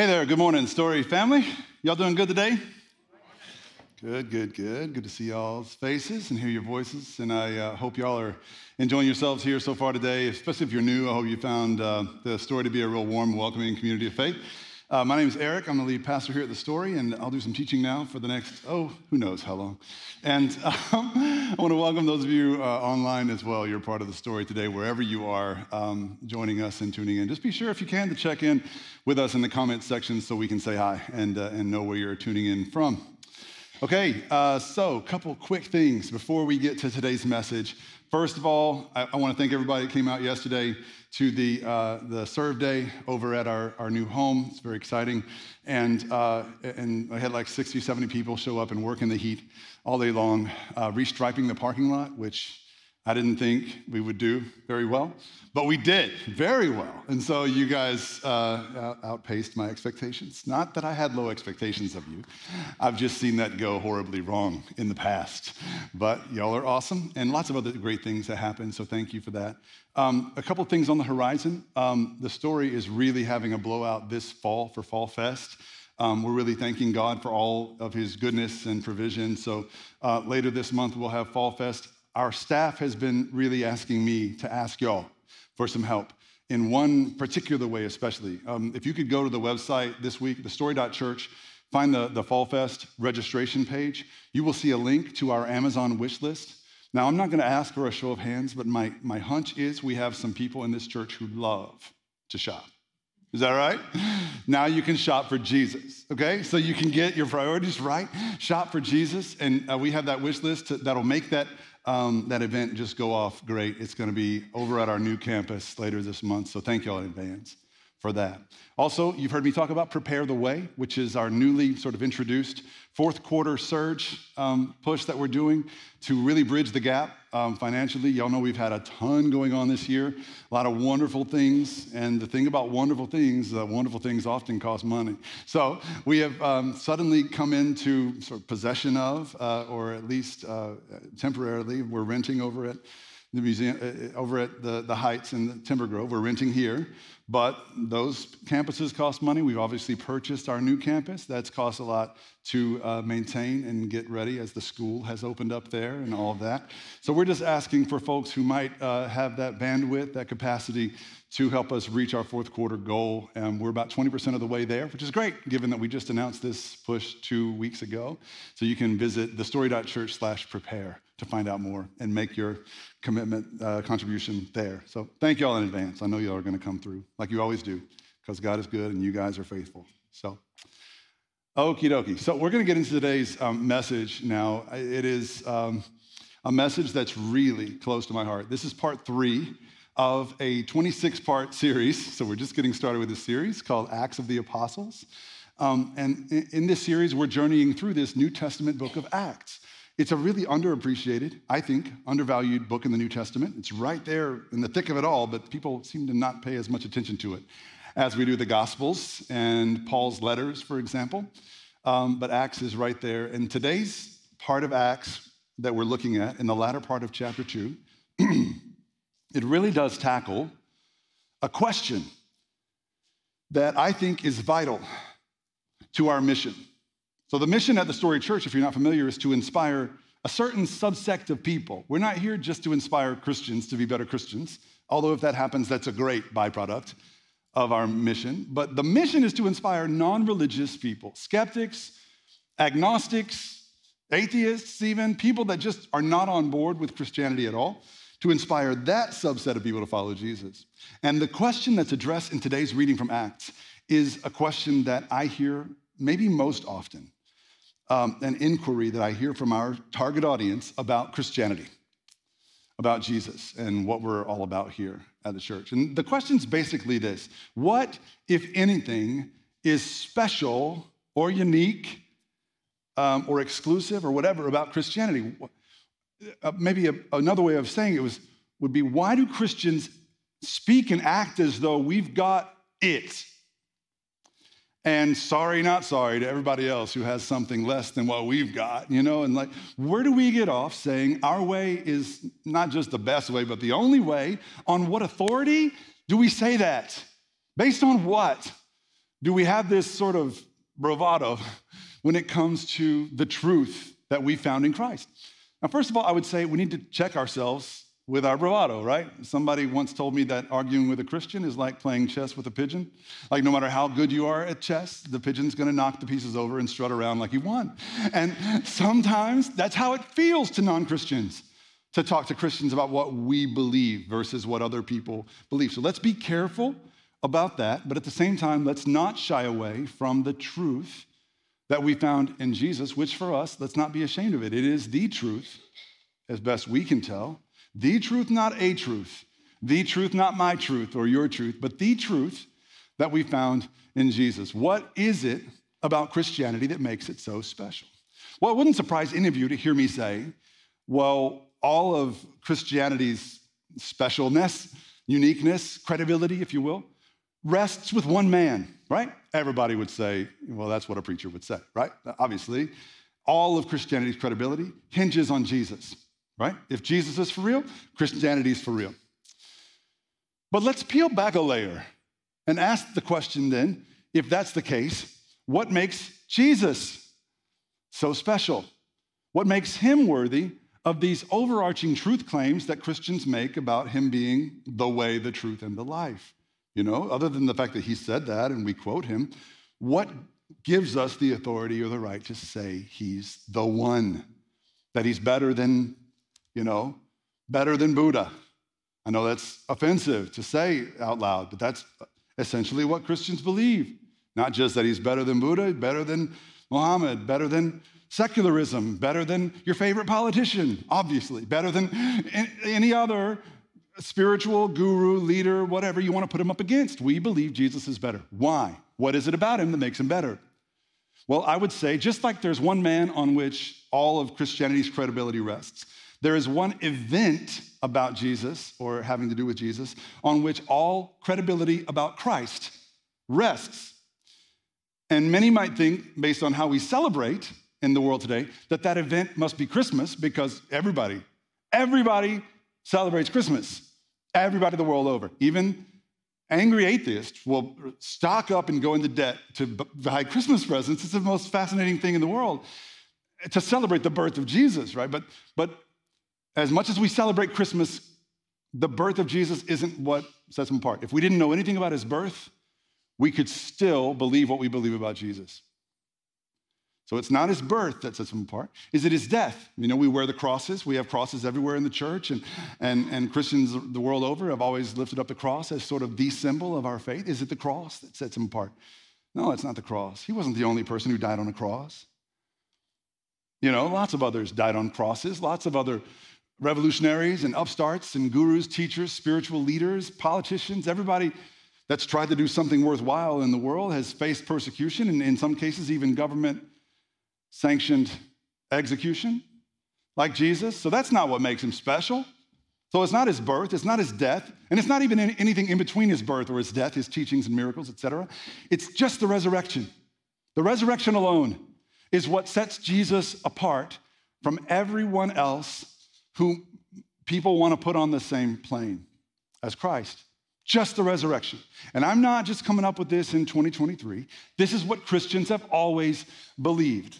Hey there, good morning, Story family. Y'all doing good today? Good, good, good. Good to see y'all's faces and hear your voices. And I uh, hope y'all are enjoying yourselves here so far today, especially if you're new. I hope you found uh, the story to be a real warm, welcoming community of faith. Uh, my name is Eric. I'm the lead pastor here at The Story, and I'll do some teaching now for the next, oh, who knows how long. And um, I want to welcome those of you uh, online as well. You're part of The Story today, wherever you are um, joining us and tuning in. Just be sure, if you can, to check in with us in the comments section so we can say hi and, uh, and know where you're tuning in from. Okay, uh, so a couple quick things before we get to today's message. First of all, I, I want to thank everybody that came out yesterday to the, uh, the serve day over at our, our new home. It's very exciting. And, uh, and I had like 60, 70 people show up and work in the heat all day long, uh, restriping the parking lot, which I didn't think we would do very well, but we did very well. And so you guys uh, outpaced my expectations. Not that I had low expectations of you, I've just seen that go horribly wrong in the past. But y'all are awesome, and lots of other great things that happen, so thank you for that. Um, a couple things on the horizon. Um, the story is really having a blowout this fall for Fall Fest. Um, we're really thanking God for all of his goodness and provision. So uh, later this month, we'll have Fall Fest our staff has been really asking me to ask y'all for some help in one particular way, especially. Um, if you could go to the website this week, thestory.church, find the, the Fall Fest registration page, you will see a link to our Amazon wish list. Now, I'm not going to ask for a show of hands, but my, my hunch is we have some people in this church who love to shop. Is that right? Now you can shop for Jesus, okay? So you can get your priorities right, shop for Jesus, and uh, we have that wish list to, that'll make that um, that event just go off great. It's going to be over at our new campus later this month. So thank you all in advance for that. Also, you've heard me talk about Prepare the Way, which is our newly sort of introduced fourth quarter surge um, push that we're doing to really bridge the gap um, financially. Y'all know we've had a ton going on this year, a lot of wonderful things. And the thing about wonderful things, uh, wonderful things often cost money. So we have um, suddenly come into sort of possession of, uh, or at least uh, temporarily, we're renting over at the museum uh, uh, over at the, the Heights in the Timber Grove. We're renting here, but those campuses cost money. We've obviously purchased our new campus. That's cost a lot to uh, maintain and get ready as the school has opened up there and all of that. So we're just asking for folks who might uh, have that bandwidth, that capacity to help us reach our fourth quarter goal. And we're about 20% of the way there, which is great given that we just announced this push two weeks ago. So you can visit thestory.church slash prepare to find out more and make your commitment uh, contribution there. So thank you all in advance. I know you all are going to come through like you always do because God is good and you guys are faithful. So, okie dokie. So we're going to get into today's um, message now. It is um, a message that's really close to my heart. This is part three of a 26 part series. So we're just getting started with this series called Acts of the Apostles. Um, and in this series, we're journeying through this New Testament book of Acts. It's a really underappreciated, I think, undervalued book in the New Testament. It's right there in the thick of it all, but people seem to not pay as much attention to it as we do the Gospels and Paul's letters, for example. Um, but Acts is right there. And today's part of Acts that we're looking at in the latter part of chapter 2, it really does tackle a question that I think is vital to our mission. So, the mission at the Story Church, if you're not familiar, is to inspire a certain subsect of people. We're not here just to inspire Christians to be better Christians, although if that happens, that's a great byproduct of our mission. But the mission is to inspire non religious people, skeptics, agnostics, atheists, even people that just are not on board with Christianity at all, to inspire that subset of people to follow Jesus. And the question that's addressed in today's reading from Acts is a question that I hear maybe most often um, an inquiry that I hear from our target audience about Christianity, about Jesus, and what we're all about here at the church. And the question's basically this What, if anything, is special or unique um, or exclusive or whatever about Christianity? Uh, maybe a, another way of saying it was, would be why do Christians speak and act as though we've got it? And sorry, not sorry to everybody else who has something less than what we've got, you know? And like, where do we get off saying our way is not just the best way, but the only way? On what authority do we say that? Based on what? do we have this sort of bravado when it comes to the truth that we found in Christ? Now, first of all, I would say we need to check ourselves with our bravado, right? Somebody once told me that arguing with a Christian is like playing chess with a pigeon. Like, no matter how good you are at chess, the pigeon's gonna knock the pieces over and strut around like you won. And sometimes that's how it feels to non Christians to talk to Christians about what we believe versus what other people believe. So let's be careful about that, but at the same time, let's not shy away from the truth that we found in Jesus, which for us, let's not be ashamed of it. It is the truth, as best we can tell. The truth, not a truth. The truth, not my truth or your truth, but the truth that we found in Jesus. What is it about Christianity that makes it so special? Well, it wouldn't surprise any of you to hear me say, well, all of Christianity's specialness, uniqueness, credibility, if you will, rests with one man, right? Everybody would say, well, that's what a preacher would say, right? Obviously, all of Christianity's credibility hinges on Jesus, right? If Jesus is for real, Christianity is for real. But let's peel back a layer and ask the question then if that's the case, what makes Jesus so special? What makes him worthy of these overarching truth claims that Christians make about him being the way, the truth, and the life. You know, other than the fact that he said that and we quote him, what gives us the authority or the right to say he's the one, that he's better than, you know, better than Buddha? I know that's offensive to say out loud, but that's essentially what Christians believe. Not just that he's better than Buddha, better than Muhammad, better than secularism, better than your favorite politician, obviously, better than any other spiritual guru, leader, whatever you want to put him up against. We believe Jesus is better. Why? What is it about him that makes him better? Well, I would say just like there's one man on which all of Christianity's credibility rests, there is one event about Jesus or having to do with Jesus on which all credibility about Christ rests. And many might think, based on how we celebrate, in the world today that that event must be Christmas because everybody, everybody celebrates Christmas. Everybody the world over. Even angry atheists will stock up and go into debt to buy Christmas presents. It's the most fascinating thing in the world to celebrate the birth of Jesus, right? But, but as much as we celebrate Christmas, the birth of Jesus isn't what sets him apart. If we didn't know anything about his birth, we could still believe what we believe about Jesus. So it's not his birth that sets him apart. Is it his death? You know, we wear the crosses. We have crosses everywhere in the church, and, and, and Christians the world over have always lifted up the cross as sort of the symbol of our faith. Is it the cross that sets him apart? No, it's not the cross. He wasn't the only person who died on a cross. You know, lots of others died on crosses, lots of other revolutionaries and upstarts and gurus, teachers, spiritual leaders, politicians, everybody that's tried to do something worthwhile in the world has faced persecution and in some cases even government sanctioned execution like Jesus. So that's not what makes him special. So it's not his birth, it's not his death, and it's not even anything in between his birth or his death, his teachings and miracles, etc. It's just the resurrection. The resurrection alone is what sets Jesus apart from everyone else who people want to put on the same plane as Christ. Just the resurrection. And I'm not just coming up with this in 2023. This is what Christians have always believed.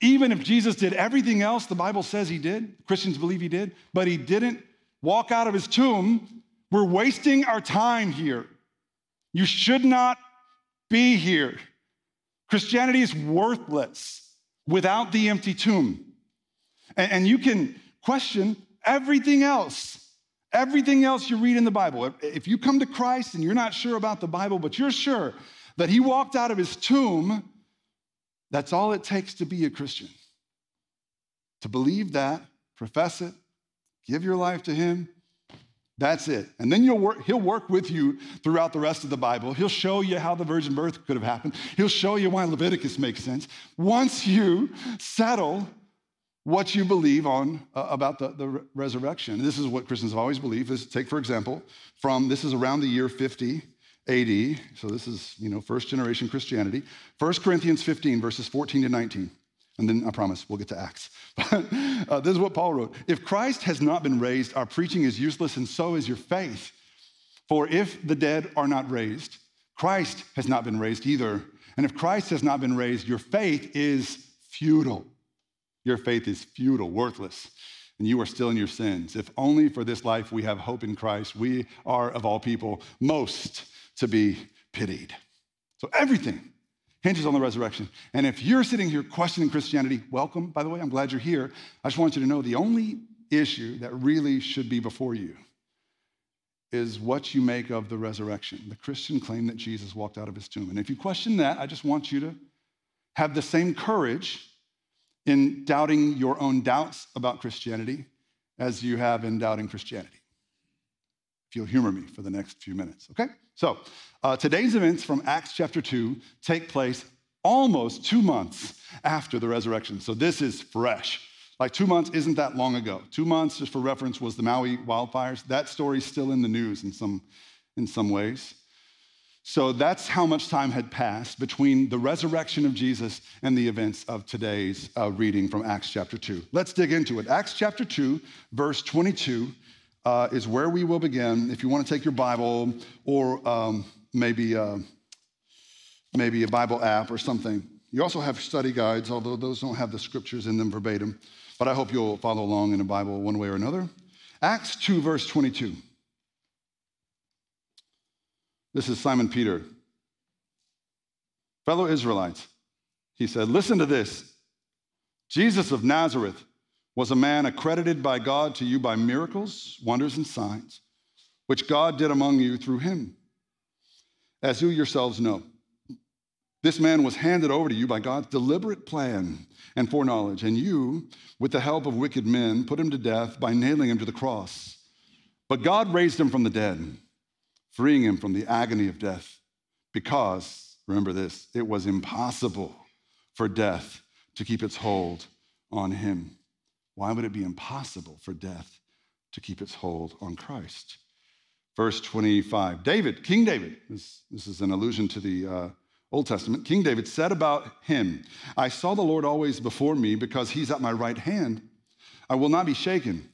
Even if Jesus did everything else the Bible says he did, Christians believe he did, but he didn't walk out of his tomb, we're wasting our time here. You should not be here. Christianity is worthless without the empty tomb. And, you can question everything else. Everything else you read in the Bible. If, you come to Christ and you're not sure about the Bible, but you're sure that he walked out of his tomb, that's all it takes to be a Christian. To believe that, profess it, give your life to Him. That's it. And then work, he'll work with you throughout the rest of the Bible. He'll show you how the virgin birth could have happened. He'll show you why Leviticus makes sense. Once you settle what you believe on uh, about the, the resurrection, this is what Christians have always believed. This, take, for example, from this is around the year 50 AD. So this is, you know, first generation Christianity. 1 Corinthians 15, verses 14 to 19. And then I promise we'll get to Acts. But uh, this is what Paul wrote If Christ has not been raised, our preaching is useless, and so is your faith. For if the dead are not raised, Christ has not been raised either. And if Christ has not been raised, your faith is futile. Your faith is futile, worthless, and you are still in your sins. If only for this life we have hope in Christ, we are, of all people, most to be pitied. So everything hinges on the resurrection. And if you're sitting here questioning Christianity, welcome, by the way, I'm glad you're here. I just want you to know the only issue that really should be before you is what you make of the resurrection. The Christian claim that Jesus walked out of his tomb. And if you question that, I just want you to have the same courage in doubting your own doubts about Christianity as you have in doubting Christianity. If you'll humor me for the next few minutes, okay? So, uh, today's events from Acts chapter 2 take place almost two months after the resurrection. So, this is fresh. Like two months isn't that long ago. Two months, just for reference, was the Maui wildfires. That story's still in the news in some, in some ways. So that's how much time had passed between the resurrection of Jesus and the events of today's uh, reading from Acts chapter 2. Let's dig into it. Acts chapter 2, verse 22 uh, is where we will begin. If you want to take your Bible or um, maybe, uh, maybe a Bible app or something, you also have study guides, although those don't have the scriptures in them verbatim but I hope you'll follow along in the Bible one way or another. Acts 2, verse 22. This is Simon Peter. Fellow Israelites, he said, Listen to this. Jesus of Nazareth was a man accredited by God to you by miracles, wonders, and signs, which God did among you through him, as you yourselves know. This man was handed over to you by God's deliberate plan and foreknowledge, and you, with the help of wicked men, put him to death by nailing him to the cross. But God raised him from the dead, freeing him from the agony of death, because, remember this, it was impossible for death to keep its hold on him. Why would it be impossible for death to keep its hold on Christ? Verse 25 David, King David, this, this is an allusion to the. Uh, Old Testament, King David said about him, I saw the Lord always before me because he's at my right hand. I will not be shaken.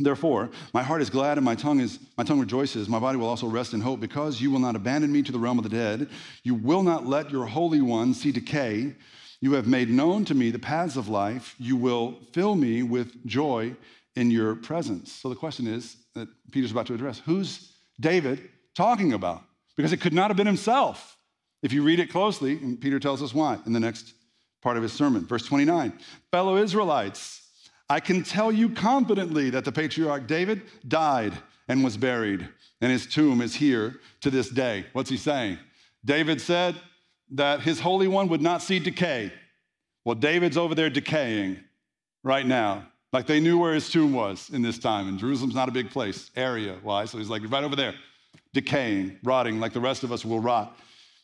Therefore, my heart is glad and my tongue is my tongue rejoices. My body will also rest in hope because you will not abandon me to the realm of the dead. You will not let your holy one see decay. You have made known to me the paths of life. You will fill me with joy in your presence. So the question is that Peter's about to address, who's David talking about? Because it could not have been himself. If you read it closely, and Peter tells us why in the next part of his sermon, verse 29 Fellow Israelites, I can tell you confidently that the patriarch David died and was buried, and his tomb is here to this day. What's he saying? David said that his Holy One would not see decay. Well, David's over there decaying right now. Like they knew where his tomb was in this time, and Jerusalem's not a big place, area wise. So he's like right over there, decaying, rotting, like the rest of us will rot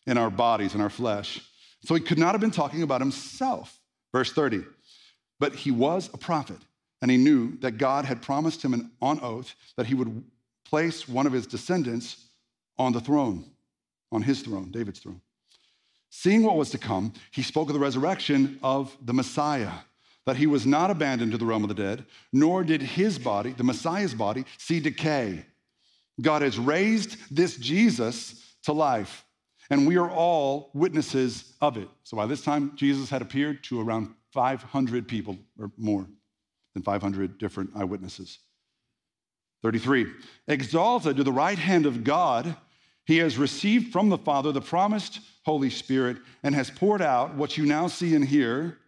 in our bodies, in our flesh. So he could not have been talking about himself. Verse 30. But he was a prophet, and he knew that God had promised him on oath that he would place one of his descendants on the throne, on his throne, David's throne. Seeing what was to come, he spoke of the resurrection of the Messiah, that he was not abandoned to the realm of the dead, nor did his body, the Messiah's body, see decay. God has raised this Jesus to life and we are all witnesses of it. So by this time, Jesus had appeared to around 500 people or more than 500 different eyewitnesses. 33. Exalted to the right hand of God, he has received from the Father the promised Holy Spirit and has poured out what you now see and hear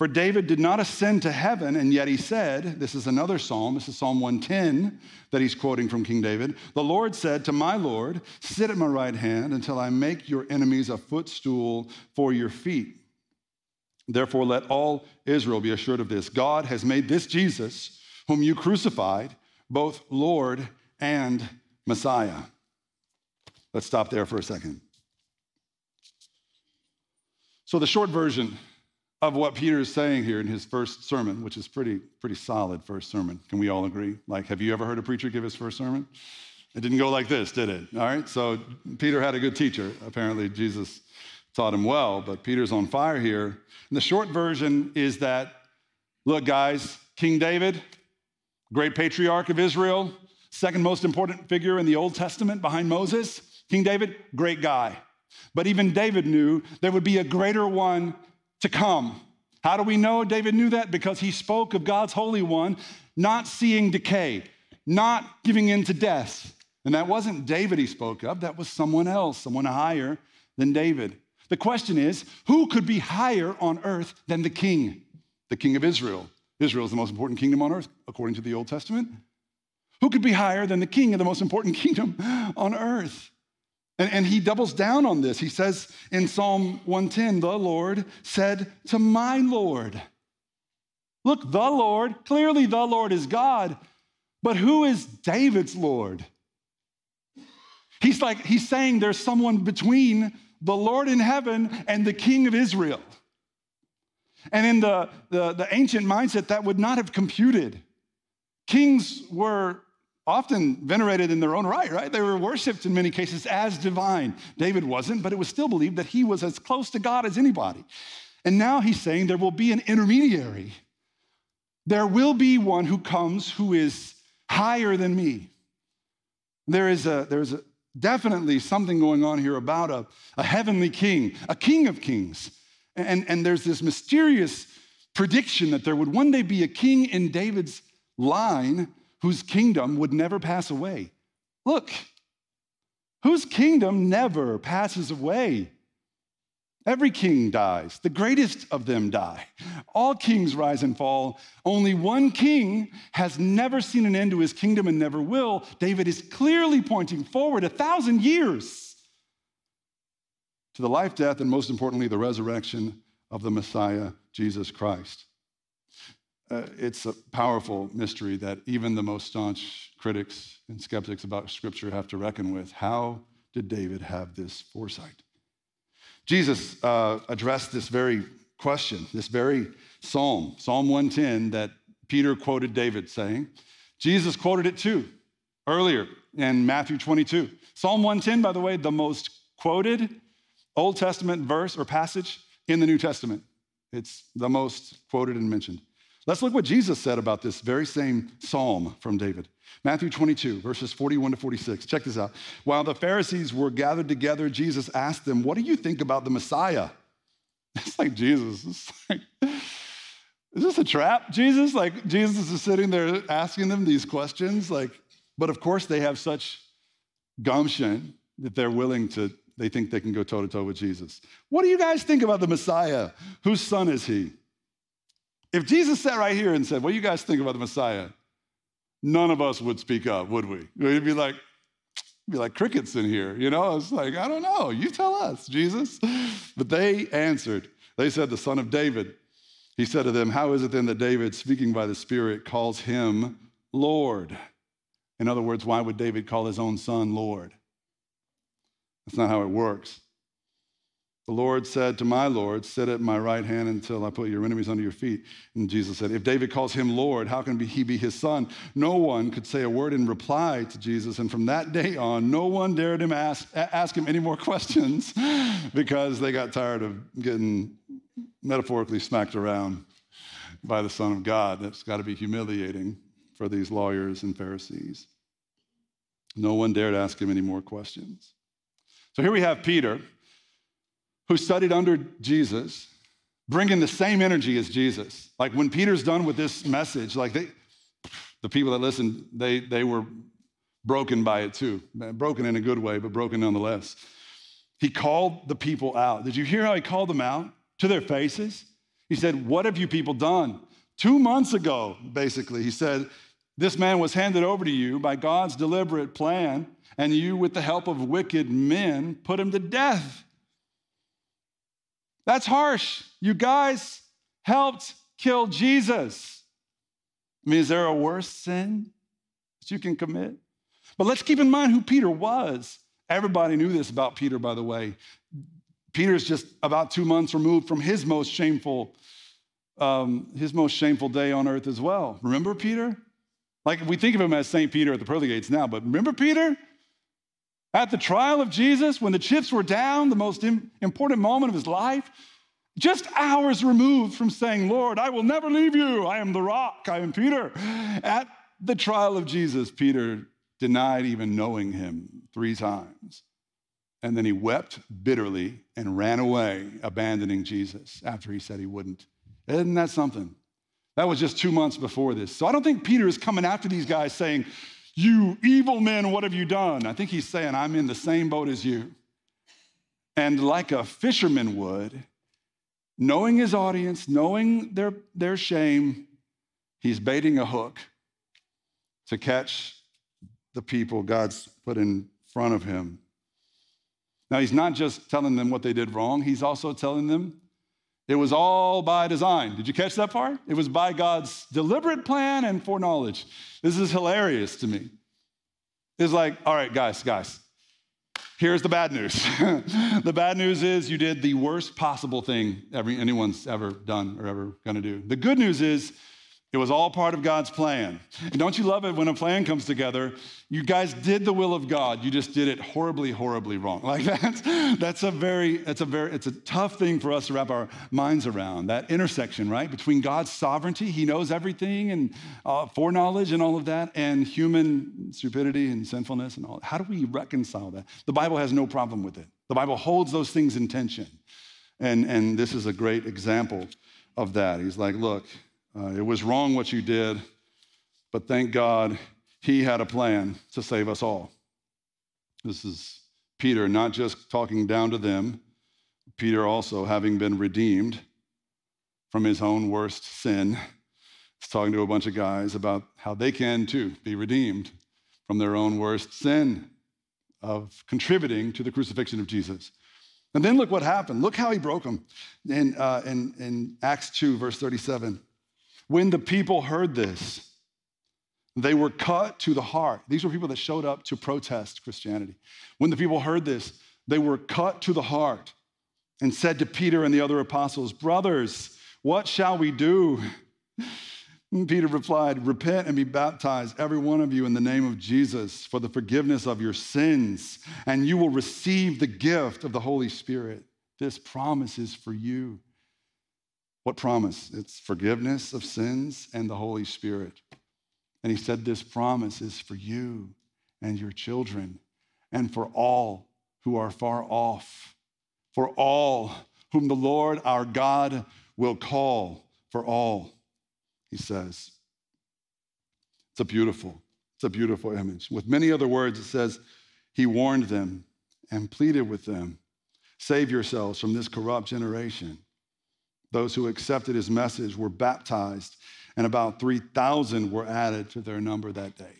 for David did not ascend to heaven, and yet he said, This is another psalm, this is Psalm 110 that he's quoting from King David. The Lord said to my Lord, Sit at my right hand until I make your enemies a footstool for your feet. Therefore, let all Israel be assured of this God has made this Jesus, whom you crucified, both Lord and Messiah. Let's stop there for a second. So, the short version of what Peter is saying here in his first sermon, which is pretty, pretty solid first sermon. Can we all agree? Like, have you ever heard a preacher give his first sermon? It didn't go like this, did it? All right. So Peter had a good teacher. Apparently, Jesus taught him well, but Peter's on fire here. And the short version is that, look, guys, King David, great patriarch of Israel, second most important figure in the Old Testament behind Moses, King David, great guy. But even David knew there would be a greater one to come. How do we know David knew that? Because he spoke of God's Holy One not seeing decay, not giving in to death. And that wasn't David he spoke of, that was someone else, someone higher than David. The question is who could be higher on earth than the king, the king of Israel? Israel is the most important kingdom on earth, according to the Old Testament. Who could be higher than the king of the most important kingdom on earth? And, and, he doubles down on this. He says in Psalm 110, the Lord said to my Lord, Look, the Lord, clearly the Lord is God, but who is David's Lord? He's like, he's saying there's someone between the Lord in heaven and the King of Israel. And in the, the, the ancient mindset, that would not have computed. Kings were often venerated in their own right, right? They were worshiped in many cases as divine. David wasn't, but it was still believed that he was as close to God as anybody. And now he's saying there will be an intermediary. There will be one who comes who is higher than me. There is a, there's a, definitely something going on here about a, a heavenly king, a king of kings. And, and there's this mysterious prediction that there would one day be a king in David's line whose kingdom would never pass away. Look, whose kingdom never passes away. Every king dies. The greatest of them die. All kings rise and fall. Only one king has never seen an end to his kingdom and never will. David is clearly pointing forward a thousand years to the life, death, and most importantly, the resurrection of the Messiah, Jesus Christ uh, it's a powerful mystery that even the most staunch critics and skeptics about Scripture have to reckon with. How did David have this foresight? Jesus uh, addressed this very question, this very psalm, Psalm 110, that Peter quoted David saying. Jesus quoted it too earlier in Matthew 22. Psalm 110, by the way, the most quoted Old Testament verse or passage in the New Testament. It's the most quoted and mentioned. Let's look what Jesus said about this very same psalm from David. Matthew 22, verses 41 to 46. Check this out. While the Pharisees were gathered together, Jesus asked them, What do you think about the Messiah? It's like Jesus. It's like, is this a trap, Jesus? Like, Jesus is sitting there asking them these questions. Like, but of course, they have such gumption that they're willing to, they think they can go toe to toe with Jesus. What do you guys think about the Messiah? Whose son is he? If Jesus sat right here and said, What do you guys think about the Messiah? None of us would speak up, would we? We'd be like, be like crickets in here, you know? It's like, I don't know. You tell us, Jesus. But they answered. They said, The son of David. He said to them, How is it then that David, speaking by the Spirit, calls him Lord? In other words, why would David call his own son Lord? That's not how it works. The Lord said to my Lord, Sit at my right hand until I put your enemies under your feet. And Jesus said, If David calls him Lord, how can he be his son? No one could say a word in reply to Jesus. And from that day on, no one dared him ask, ask him any more questions because they got tired of getting metaphorically smacked around by the Son of God. That's got to be humiliating for these lawyers and Pharisees. No one dared ask him any more questions. So here we have Peter who studied under Jesus, bringing the same energy as Jesus. Like when Peter's done with this message, like they, the people that listened, they, they were broken by it too. Broken in a good way, but broken nonetheless. He called the people out. Did you hear how he called them out to their faces? He said, What have you people done? Two months ago, basically, he said, This man was handed over to you by God's deliberate plan, and you, with the help of wicked men, put him to death. That's harsh. You guys helped kill Jesus. I mean, is there a worse sin that you can commit? But let's keep in mind who Peter was. Everybody knew this about Peter, by the way. Peter's just about two months removed from his most shameful, um, his most shameful day on earth as well. Remember Peter? Like we think of him as Saint Peter at the pearly gates now, but remember Peter? At the trial of Jesus, when the chips were down, the most important moment of his life, just hours removed from saying, Lord, I will never leave you. I am the rock. I am Peter. At the trial of Jesus, Peter denied even knowing him three times. And then he wept bitterly and ran away, abandoning Jesus after he said he wouldn't. Isn't that something? That was just two months before this. So I don't think Peter is coming after these guys saying, You evil men, what have you done? I think he's saying, I'm in the same boat as you. And like a fisherman would, knowing his audience, knowing their, their shame, he's baiting a hook to catch the people God's put in front of him. Now, he's not just telling them what they did wrong, he's also telling them it was all by design. Did you catch that part? It was by God's deliberate plan and foreknowledge. This is hilarious to me. It's like, all right, guys, guys, here's the bad news. the bad news is you did the worst possible thing anyone's ever done or ever gonna do. The good news is it was all part of God's plan. And don't you love it when a plan comes together? You guys did the will of God. You just did it horribly, horribly wrong. Like that's that's a very that's a very it's a tough thing for us to wrap our minds around. That intersection, right, between God's sovereignty, He knows everything, and uh, foreknowledge and all of that, and human stupidity and sinfulness and all. How do we reconcile that? The Bible has no problem with it. The Bible holds those things in tension, and and this is a great example of that. He's like, look. Uh, it was wrong what you did, but thank God he had a plan to save us all. This is Peter not just talking down to them, Peter also having been redeemed from his own worst sin. He's talking to a bunch of guys about how they can too be redeemed from their own worst sin of contributing to the crucifixion of Jesus. And then look what happened. Look how he broke them in, uh, in, in Acts 2, verse 37. When the people heard this, they were cut to the heart. These were people that showed up to protest Christianity. When the people heard this, they were cut to the heart and said to Peter and the other apostles, Brothers, what shall we do? Peter replied, Repent and be baptized, every one of you, in the name of Jesus, for the forgiveness of your sins, and you will receive the gift of the Holy Spirit. This promise is for you what promise? It's forgiveness of sins and the Holy Spirit. And he said, This promise is for you and your children and for all who are far off, for all whom the Lord our God will call, for all, he says. It's a beautiful, it's a beautiful image. With many other words, it says, He warned them and pleaded with them, Save yourselves from this corrupt generation. Those who accepted his message were baptized, and about 3,000 were added to their number that day.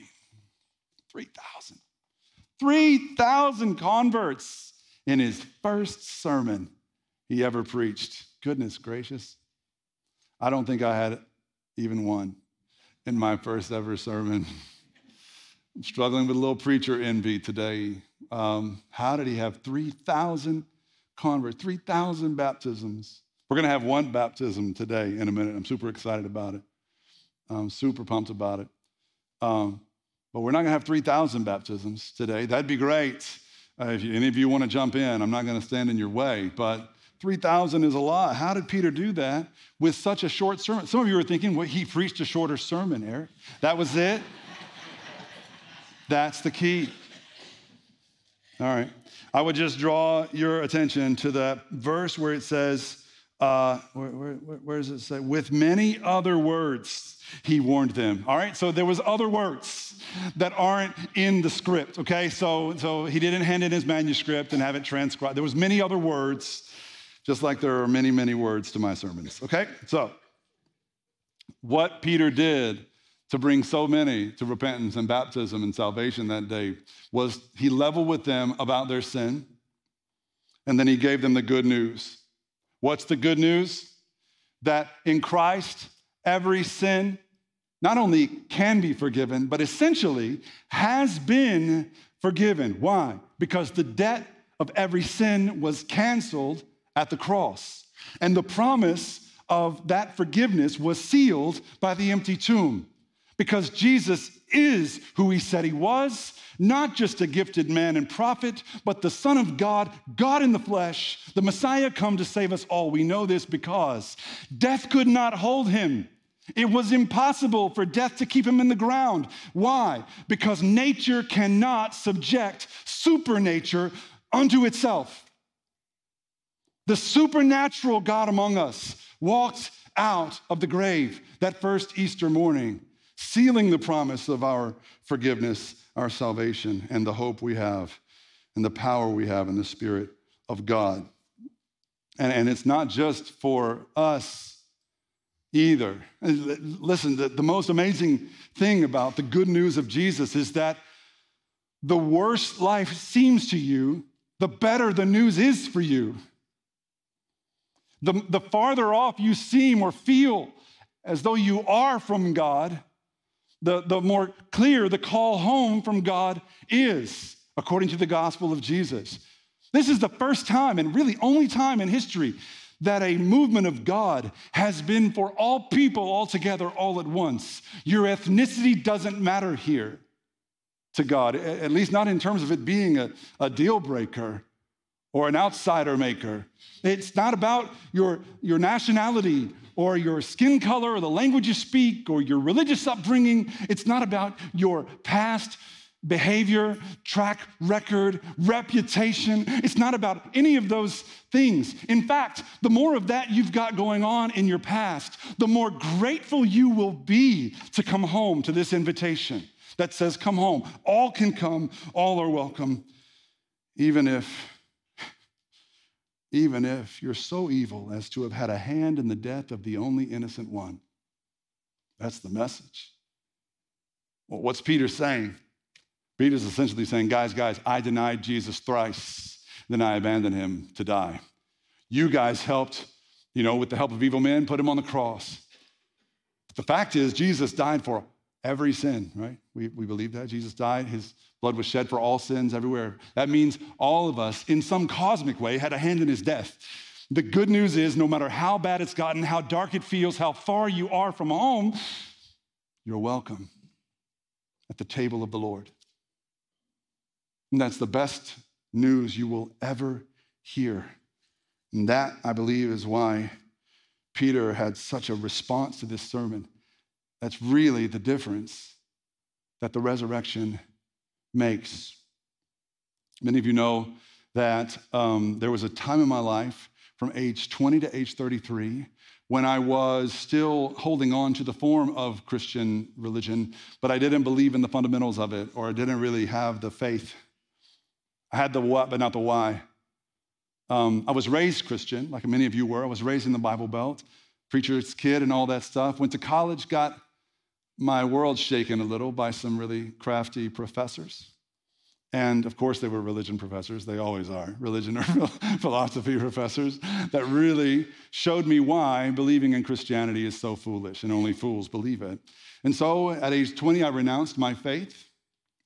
3,000. 3,000 converts in his first sermon he ever preached. Goodness gracious. I don't think I had even one in my first ever sermon. I'm struggling with a little preacher envy today. Um, how did he have 3,000 converts, 3,000 baptisms? We're going to have one baptism today in a minute. I'm super excited about it. I'm super pumped about it. Um, but we're not going to have 3,000 baptisms today. That'd be great. Uh, if you, any of you want to jump in, I'm not going to stand in your way. But 3,000 is a lot. How did Peter do that with such a short sermon? Some of you are thinking, well, he preached a shorter sermon, Eric. That was it? That's the key. All right. I would just draw your attention to that verse where it says, uh, where, where, where, does it say? With many other words, he warned them. All right, so there was other words that aren't in the script. Okay, so so he didn't hand in his manuscript and have it transcribed. There was many other words, just like there are many many words to my sermons. Okay, so what Peter did to bring so many to repentance and baptism and salvation that day was he leveled with them about their sin, and then he gave them the good news What's the good news? That in Christ, every sin not only can be forgiven, but essentially has been forgiven. Why? Because the debt of every sin was canceled at the cross. And the promise of that forgiveness was sealed by the empty tomb. Because Jesus is who he said he was, not just a gifted man and prophet, but the Son of God, God in the flesh, the Messiah come to save us all. We know this because death could not hold him. It was impossible for death to keep him in the ground. Why? Because nature cannot subject supernature unto itself. The supernatural God among us walked out of the grave that first Easter morning, sealing the promise of our forgiveness, our salvation, and the hope we have, and the power we have in the Spirit of God. And, and it's not just for us either. Listen, the, the most amazing thing about the good news of Jesus is that the worse life seems to you, the better the news is for you. The, the farther off you seem or feel as though you are from God, the, the more clear the call home from God is, according to the gospel of Jesus. This is the first time, and really only time in history, that a movement of God has been for all people all together all at once. Your ethnicity doesn't matter here to God, at least not in terms of it being a, a deal breaker or an outsider maker. It's not about your, your nationality or your skin color or the language you speak or your religious upbringing. It's not about your past behavior, track record, reputation. It's not about any of those things. In fact, the more of that you've got going on in your past, the more grateful you will be to come home to this invitation that says, Come home. All can come, all are welcome, even if even if you're so evil as to have had a hand in the death of the only innocent one. That's the message. Well, what's Peter saying? Peter's essentially saying, guys, guys, I denied Jesus thrice, then I abandoned him to die. You guys helped, you know, with the help of evil men, put him on the cross. But The fact is, Jesus died for every sin, right? We, we believe that. Jesus died, his blood was shed for all sins everywhere. That means all of us, in some cosmic way, had a hand in his death. The good news is no matter how bad it's gotten, how dark it feels, how far you are from home, you're welcome at the table of the Lord. And that's the best news you will ever hear. And that, I believe, is why Peter had such a response to this sermon. That's really the difference that the resurrection makes. Many of you know that um, there was a time in my life from age 20 to age 33 when I was still holding on to the form of Christian religion, but I didn't believe in the fundamentals of it, or I didn't really have the faith. I had the what, but not the why. Um, I was raised Christian, like many of you were. I was raised in the Bible Belt, preacher's kid, and all that stuff. Went to college, got my world shaken a little by some really crafty professors. And of course, they were religion professors. They always are, religion or philosophy professors that really showed me why believing in Christianity is so foolish and only fools believe it. And so at age 20, I renounced my faith.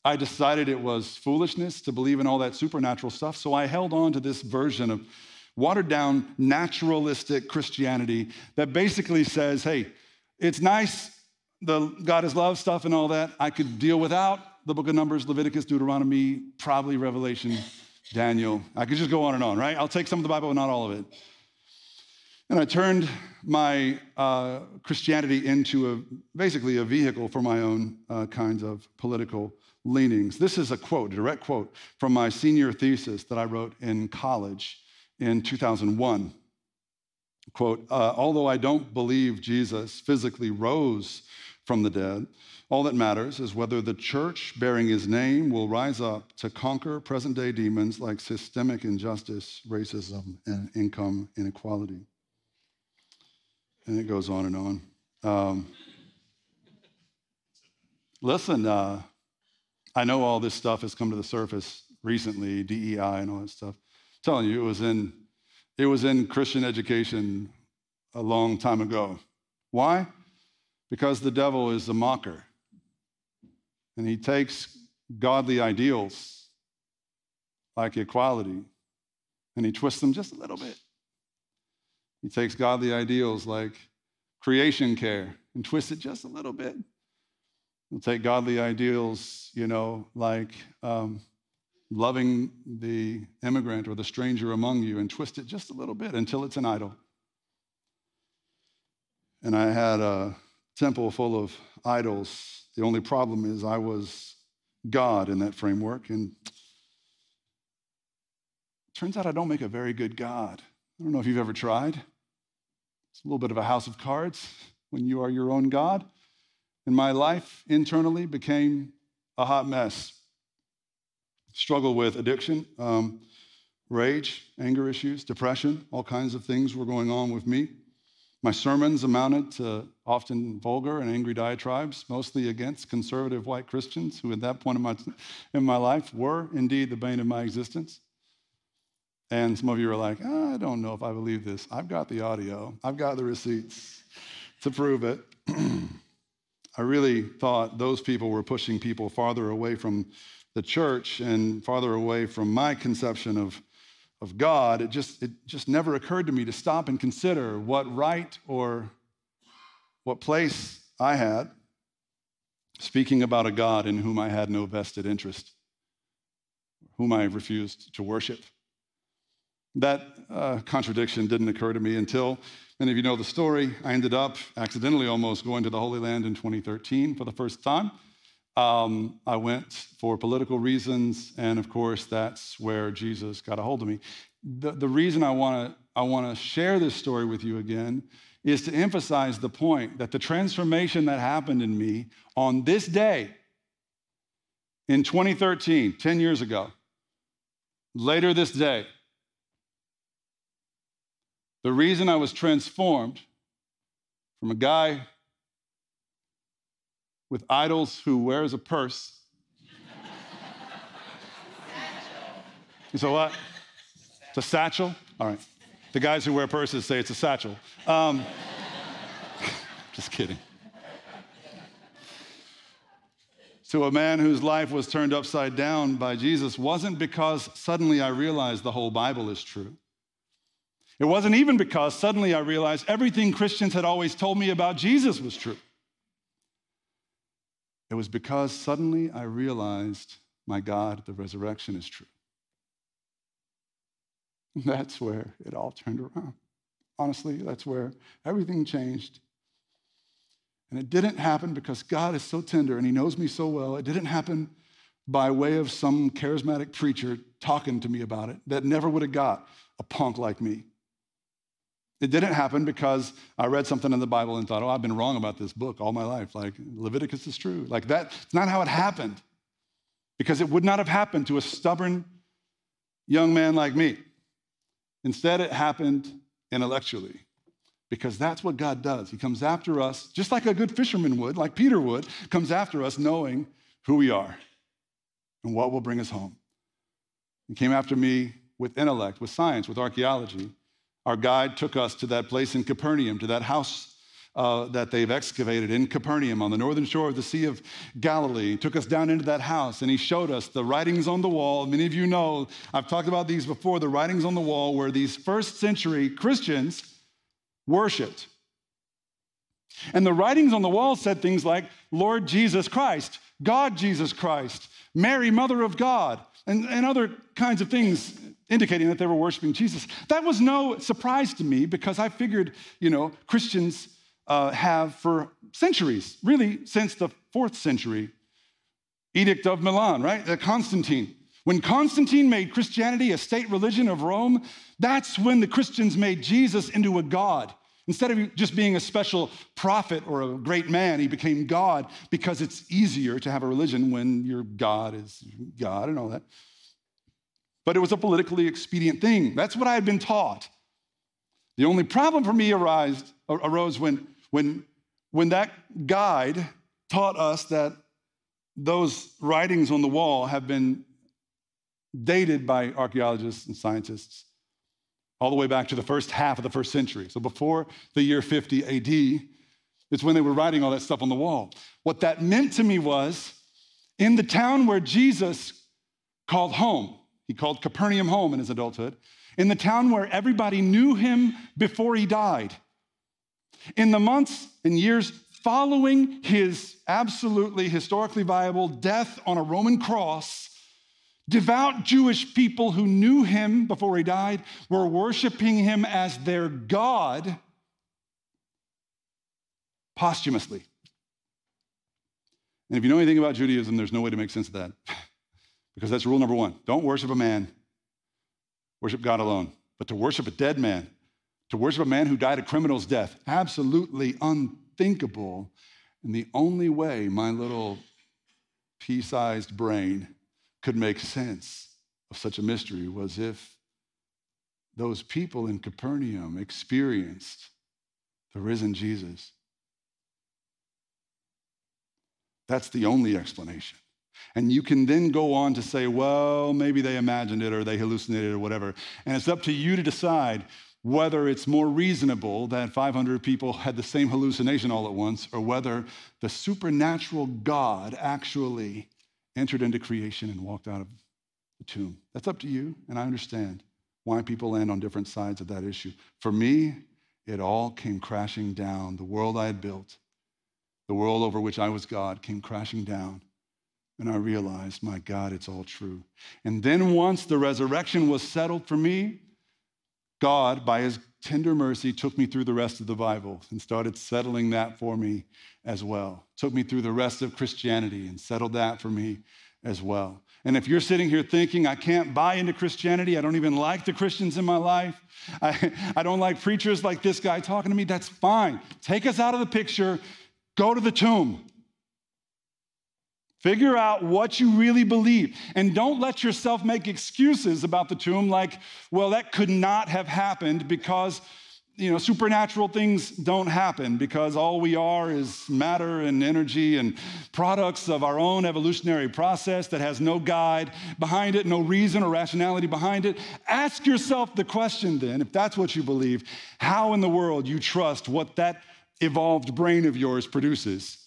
I decided it was foolishness to believe in all that supernatural stuff. So I held on to this version of watered down naturalistic Christianity that basically says, hey, it's nice the God is love stuff and all that, I could deal without the book of Numbers, Leviticus, Deuteronomy, probably Revelation, Daniel. I could just go on and on, right? I'll take some of the Bible, but not all of it. And I turned my uh, Christianity into a, basically a vehicle for my own uh, kinds of political leanings. This is a quote, a direct quote from my senior thesis that I wrote in college in 2001. Quote, uh, although I don't believe Jesus physically rose from the dead. All that matters is whether the church bearing his name will rise up to conquer present day demons like systemic injustice, racism, and income inequality. And it goes on and on. Um, listen, uh, I know all this stuff has come to the surface recently, DEI and all that stuff. I'm telling you, it was in it was in Christian education a long time ago. Why? Because the devil is a mocker. And he takes godly ideals like equality and he twists them just a little bit. He takes godly ideals like creation care and twists it just a little bit. He'll take godly ideals, you know, like um, loving the immigrant or the stranger among you and twist it just a little bit until it's an idol. And I had a temple full of idols. The only problem is I was God in that framework. And turns out I don't make a very good God. I don't know if you've ever tried. It's a little bit of a house of cards when you are your own God. And my life internally became a hot mess. Struggle with addiction, um, rage, anger issues, depression, all kinds of things were going on with me. My sermons amounted to often vulgar and angry diatribes, mostly against conservative white Christians who, at that point in my, in my life, were indeed the bane of my existence. And some of you are like, oh, I don't know if I believe this. I've got the audio, I've got the receipts to prove it. I really thought those people were pushing people farther away from the church and farther away from my conception of of God, it just, it just never occurred to me to stop and consider what right or what place I had speaking about a God in whom I had no vested interest, whom I refused to worship. That uh, contradiction didn't occur to me until many of you know the story. I ended up accidentally almost going to the Holy Land in 2013 for the first time. Um, I went for political reasons, and of course, that's where Jesus got a hold of me. The, the reason I want to I want to share this story with you again is to emphasize the point that the transformation that happened in me on this day in 2013, 10 years ago, later this day, the reason I was transformed from a guy with idols who wears a purse. you say what? It's a satchel? All right. The guys who wear purses say it's a satchel. Um, just kidding. to a man whose life was turned upside down by Jesus wasn't because suddenly I realized the whole Bible is true. It wasn't even because suddenly I realized everything Christians had always told me about Jesus was true. It was because suddenly I realized, my God, the resurrection is true. That's where it all turned around. Honestly, that's where everything changed. And it didn't happen because God is so tender and He knows me so well. It didn't happen by way of some charismatic preacher talking to me about it that never would have got a punk like me. It didn't happen because I read something in the Bible and thought, oh, I've been wrong about this book all my life. Like, Leviticus is true. Like, that's not how it happened. Because it would not have happened to a stubborn young man like me. Instead, it happened intellectually. Because that's what God does. He comes after us, just like a good fisherman would, like Peter would, comes after us knowing who we are and what will bring us home. He came after me with intellect, with science, with archaeology our guide took us to that place in Capernaum, to that house uh, that they've excavated in Capernaum on the northern shore of the Sea of Galilee. He took us down into that house and he showed us the writings on the wall. Many of you know, I've talked about these before, the writings on the wall where these first century Christians worshiped. And the writings on the wall said things like, Lord Jesus Christ, God Jesus Christ, Mary, Mother of God, and, and other kinds of things indicating that they were worshiping Jesus. That was no surprise to me because I figured, you know, Christians uh, have for centuries, really since the fourth century, Edict of Milan, right? Uh, Constantine. When Constantine made Christianity a state religion of Rome, that's when the Christians made Jesus into a god. Instead of just being a special prophet or a great man, he became God because it's easier to have a religion when your God is God and all that but it was a politically expedient thing. That's what I had been taught. The only problem for me arose when, when, when that guide taught us that those writings on the wall have been dated by archaeologists and scientists all the way back to the first half of the first century. So before the year 50 AD, it's when they were writing all that stuff on the wall. What that meant to me was in the town where Jesus called home, he called Capernaum home in his adulthood, in the town where everybody knew him before he died. In the months and years following his absolutely historically viable death on a Roman cross, devout Jewish people who knew him before he died were worshiping him as their God posthumously. And if you know anything about Judaism, there's no way to make sense of that. Because that's rule number one don't worship a man worship God alone. But to worship a dead man, to worship a man who died a criminal's death, absolutely unthinkable. And the only way my little pea sized brain could make sense of such a mystery was if those people in Capernaum experienced the risen Jesus. That's the only explanation. And you can then go on to say, well, maybe they imagined it or they hallucinated or whatever. And it's up to you to decide whether it's more reasonable that 500 people had the same hallucination all at once or whether the supernatural God actually entered into creation and walked out of the tomb. That's up to you, and I understand why people land on different sides of that issue. For me, it all came crashing down. The world I had built, the world over which I was God, came crashing down. And I realized, my God, it's all true. And then once the resurrection was settled for me, God, by his tender mercy, took me through the rest of the Bible and started settling that for me as well. Took me through the rest of Christianity and settled that for me as well. And if you're sitting here thinking, I can't buy into Christianity, I don't even like the Christians in my life, I, I don't like preachers like this guy talking to me, that's fine. Take us out of the picture, go to the tomb. Figure out what you really believe. And don't let yourself make excuses about the tomb like, well, that could not have happened because you know, supernatural things don't happen because all we are is matter and energy and products of our own evolutionary process that has no guide behind it, no reason or rationality behind it. Ask yourself the question then, if that's what you believe, how in the world you trust what that evolved brain of yours produces.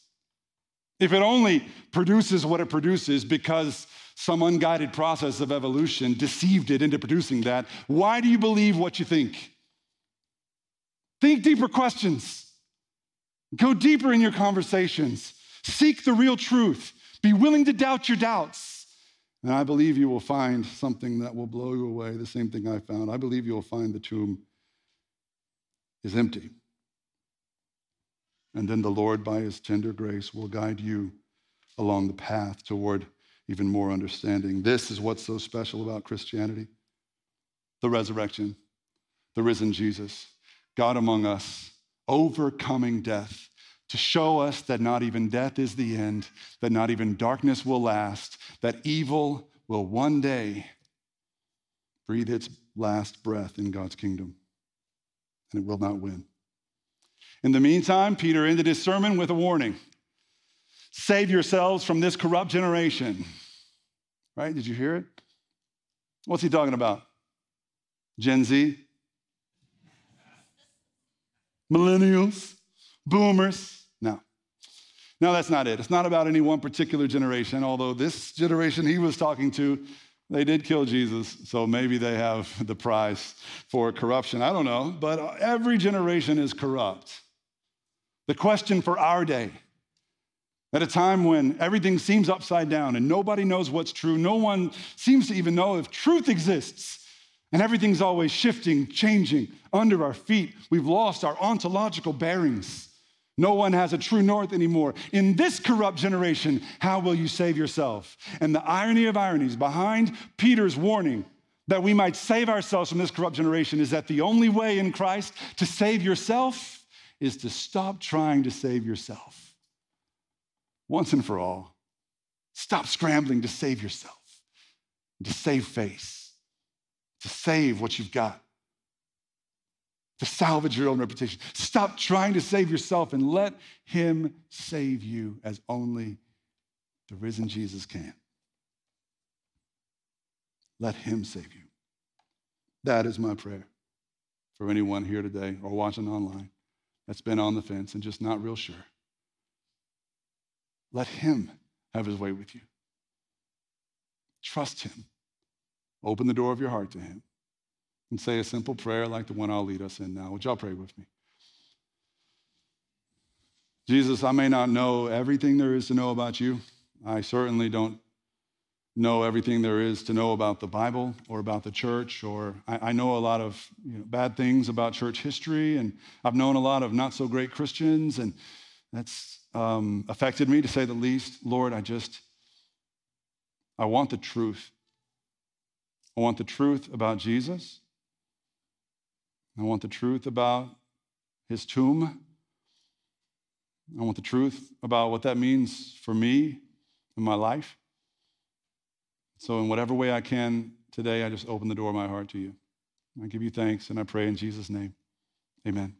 If it only produces what it produces because some unguided process of evolution deceived it into producing that, why do you believe what you think? Think deeper questions. Go deeper in your conversations. Seek the real truth. Be willing to doubt your doubts. And I believe you will find something that will blow you away, the same thing I found. I believe you will find the tomb is empty. And then the Lord, by his tender grace, will guide you along the path toward even more understanding. This is what's so special about Christianity the resurrection, the risen Jesus. God among us, overcoming death, to show us that not even death is the end, that not even darkness will last, that evil will one day breathe its last breath in God's kingdom, and it will not win. In the meantime, Peter ended his sermon with a warning save yourselves from this corrupt generation. Right? Did you hear it? What's he talking about? Gen Z? millennials, boomers. No. No, that's not it. It's not about any one particular generation, although this generation he was talking to, they did kill Jesus, so maybe they have the price for corruption. I don't know, but every generation is corrupt. The question for our day, at a time when everything seems upside down and nobody knows what's true, no one seems to even know if truth exists. And everything's always shifting, changing under our feet. We've lost our ontological bearings. No one has a true north anymore. In this corrupt generation, how will you save yourself? And the irony of ironies behind Peter's warning that we might save ourselves from this corrupt generation is that the only way in Christ to save yourself is to stop trying to save yourself. Once and for all, stop scrambling to save yourself, to save face to save what you've got, to salvage your own reputation. Stop trying to save yourself and let Him save you as only the risen Jesus can. Let Him save you. That is my prayer for anyone here today or watching online that's been on the fence and just not real sure. Let Him have His way with you. Trust Him. Open the door of your heart to Him and say a simple prayer like the one I'll lead us in now. Would y'all pray with me? Jesus, I may not know everything there is to know about you. I certainly don't know everything there is to know about the Bible or about the church, or I, I know a lot of you know, bad things about church history, and I've known a lot of not so great Christians, and that's um, affected me to say the least. Lord, I just, I want the truth. I want the truth about Jesus. I want the truth about his tomb. I want the truth about what that means for me in my life. So, in whatever way I can today, I just open the door of my heart to you. I give you thanks and I pray in Jesus' name. Amen.